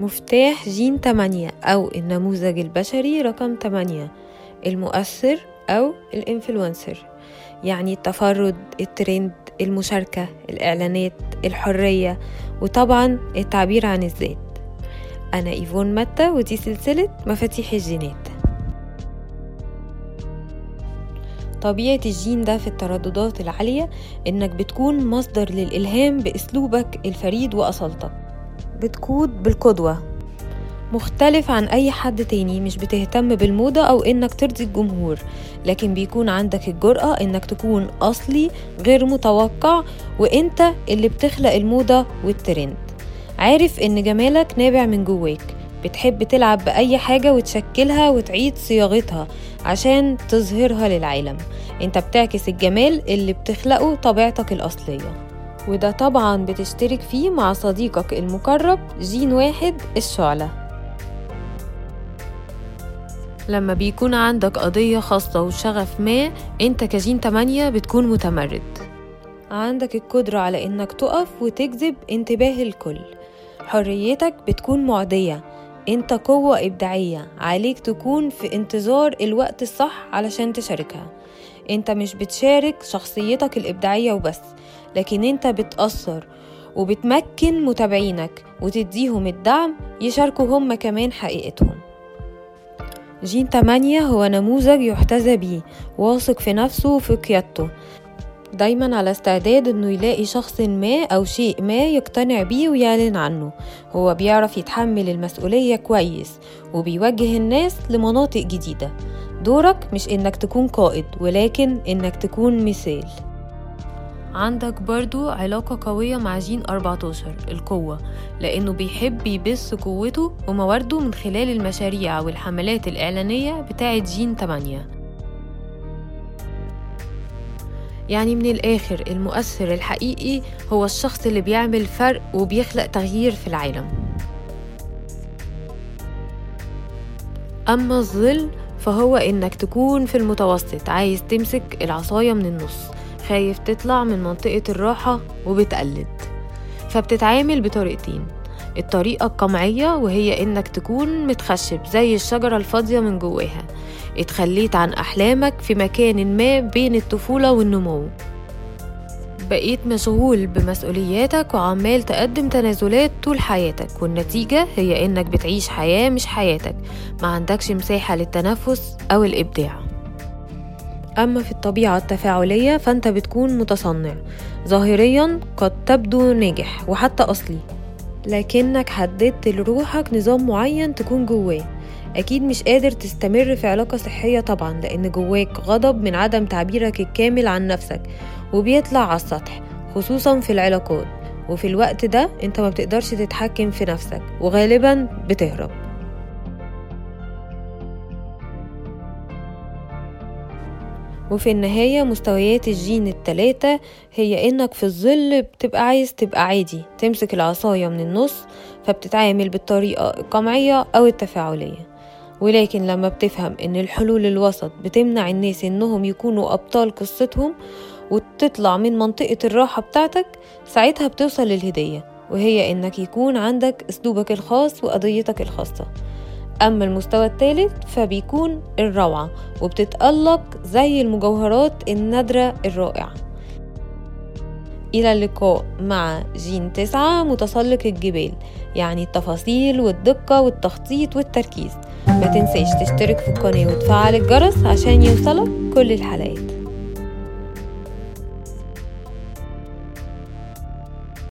مفتاح جين 8 أو النموذج البشري رقم 8 المؤثر أو ال influencer يعني التفرد الترند المشاركة الإعلانات الحرية وطبعا التعبير عن الذات. أنا إيفون متى ودي سلسلة مفاتيح الجينات. طبيعة الجين ده في الترددات العالية إنك بتكون مصدر للإلهام بأسلوبك الفريد وأصالتك بتقود بالقدوة. مختلف عن أي حد تاني مش بتهتم بالموضة أو إنك ترضي الجمهور لكن بيكون عندك الجرأة إنك تكون أصلي غير متوقع وإنت اللي بتخلق الموضة والترند. عارف إن جمالك نابع من جواك. بتحب تلعب بأي حاجة وتشكلها وتعيد صياغتها عشان تظهرها للعالم. إنت بتعكس الجمال اللي بتخلقه طبيعتك الأصلية. وده طبعا بتشترك فيه مع صديقك المقرب جين واحد الشعلة. لما بيكون عندك قضية خاصة وشغف ما أنت كجين 8 بتكون متمرد. عندك القدرة على إنك تقف وتجذب انتباه الكل. حريتك بتكون معدية. أنت قوة إبداعية. عليك تكون في انتظار الوقت الصح علشان تشاركها. أنت مش بتشارك شخصيتك الإبداعية وبس. لكن انت بتأثر وبتمكن متابعينك وتديهم الدعم يشاركوا هم كمان حقيقتهم. جين 8 هو نموذج يحتذى بيه واثق في نفسه وفي قيادته. دايما على استعداد إنه يلاقي شخص ما أو شيء ما يقتنع بيه ويعلن عنه. هو بيعرف يتحمل المسؤولية كويس وبيوجه الناس لمناطق جديدة. دورك مش إنك تكون قائد ولكن إنك تكون مثال. عندك برضو علاقة قوية مع جين 14 القوة لأنه بيحب يبث قوته وموارده من خلال المشاريع والحملات الإعلانية بتاعة جين 8 يعني من الآخر المؤثر الحقيقي هو الشخص اللي بيعمل فرق وبيخلق تغيير في العالم. أما الظل فهو إنك تكون في المتوسط عايز تمسك العصاية من النص. خايف تطلع من منطقة الراحة وبتقلد. فبتتعامل بطريقتين الطريقة القمعية وهي إنك تكون متخشب زي الشجرة الفاضية من جواها. اتخليت عن أحلامك في مكان ما بين الطفولة والنمو. بقيت مشغول بمسؤولياتك وعمال تقدم تنازلات طول حياتك والنتيجة هي إنك بتعيش حياة مش حياتك. ما عندكش مساحة للتنفس أو الإبداع. أما في الطبيعة التفاعلية فأنت بتكون متصنع. ظاهريا قد تبدو ناجح وحتى أصلي. لكنك حددت لروحك نظام معين تكون جواه أكيد مش قادر تستمر في علاقة صحية طبعا لأن جواك غضب من عدم تعبيرك الكامل عن نفسك وبيطلع على السطح خصوصا في العلاقات. وفي الوقت ده أنت ما بتقدرش تتحكم في نفسك وغالبا بتهرب. وفي النهاية مستويات الجين التلاتة هي إنك في الظل بتبقى عايز تبقى عادي تمسك العصاية من النص فبتتعامل بالطريقة القمعية أو التفاعلية. ولكن لما بتفهم إن الحلول الوسط بتمنع الناس إنهم يكونوا أبطال قصتهم وتطلع من منطقة الراحة بتاعتك ساعتها بتوصل للهدية وهي إنك يكون عندك أسلوبك الخاص وقضيتك الخاصة. أما المستوى الثالث فبيكون الروعة وبتتألق زي المجوهرات النادرة الرائعة. إلى اللقاء مع جين تسعة متسلق الجبال يعني التفاصيل والدقة والتخطيط والتركيز. ما تنسيش تشترك في القناة وتفعل الجرس عشان يوصلك كل الحلقات.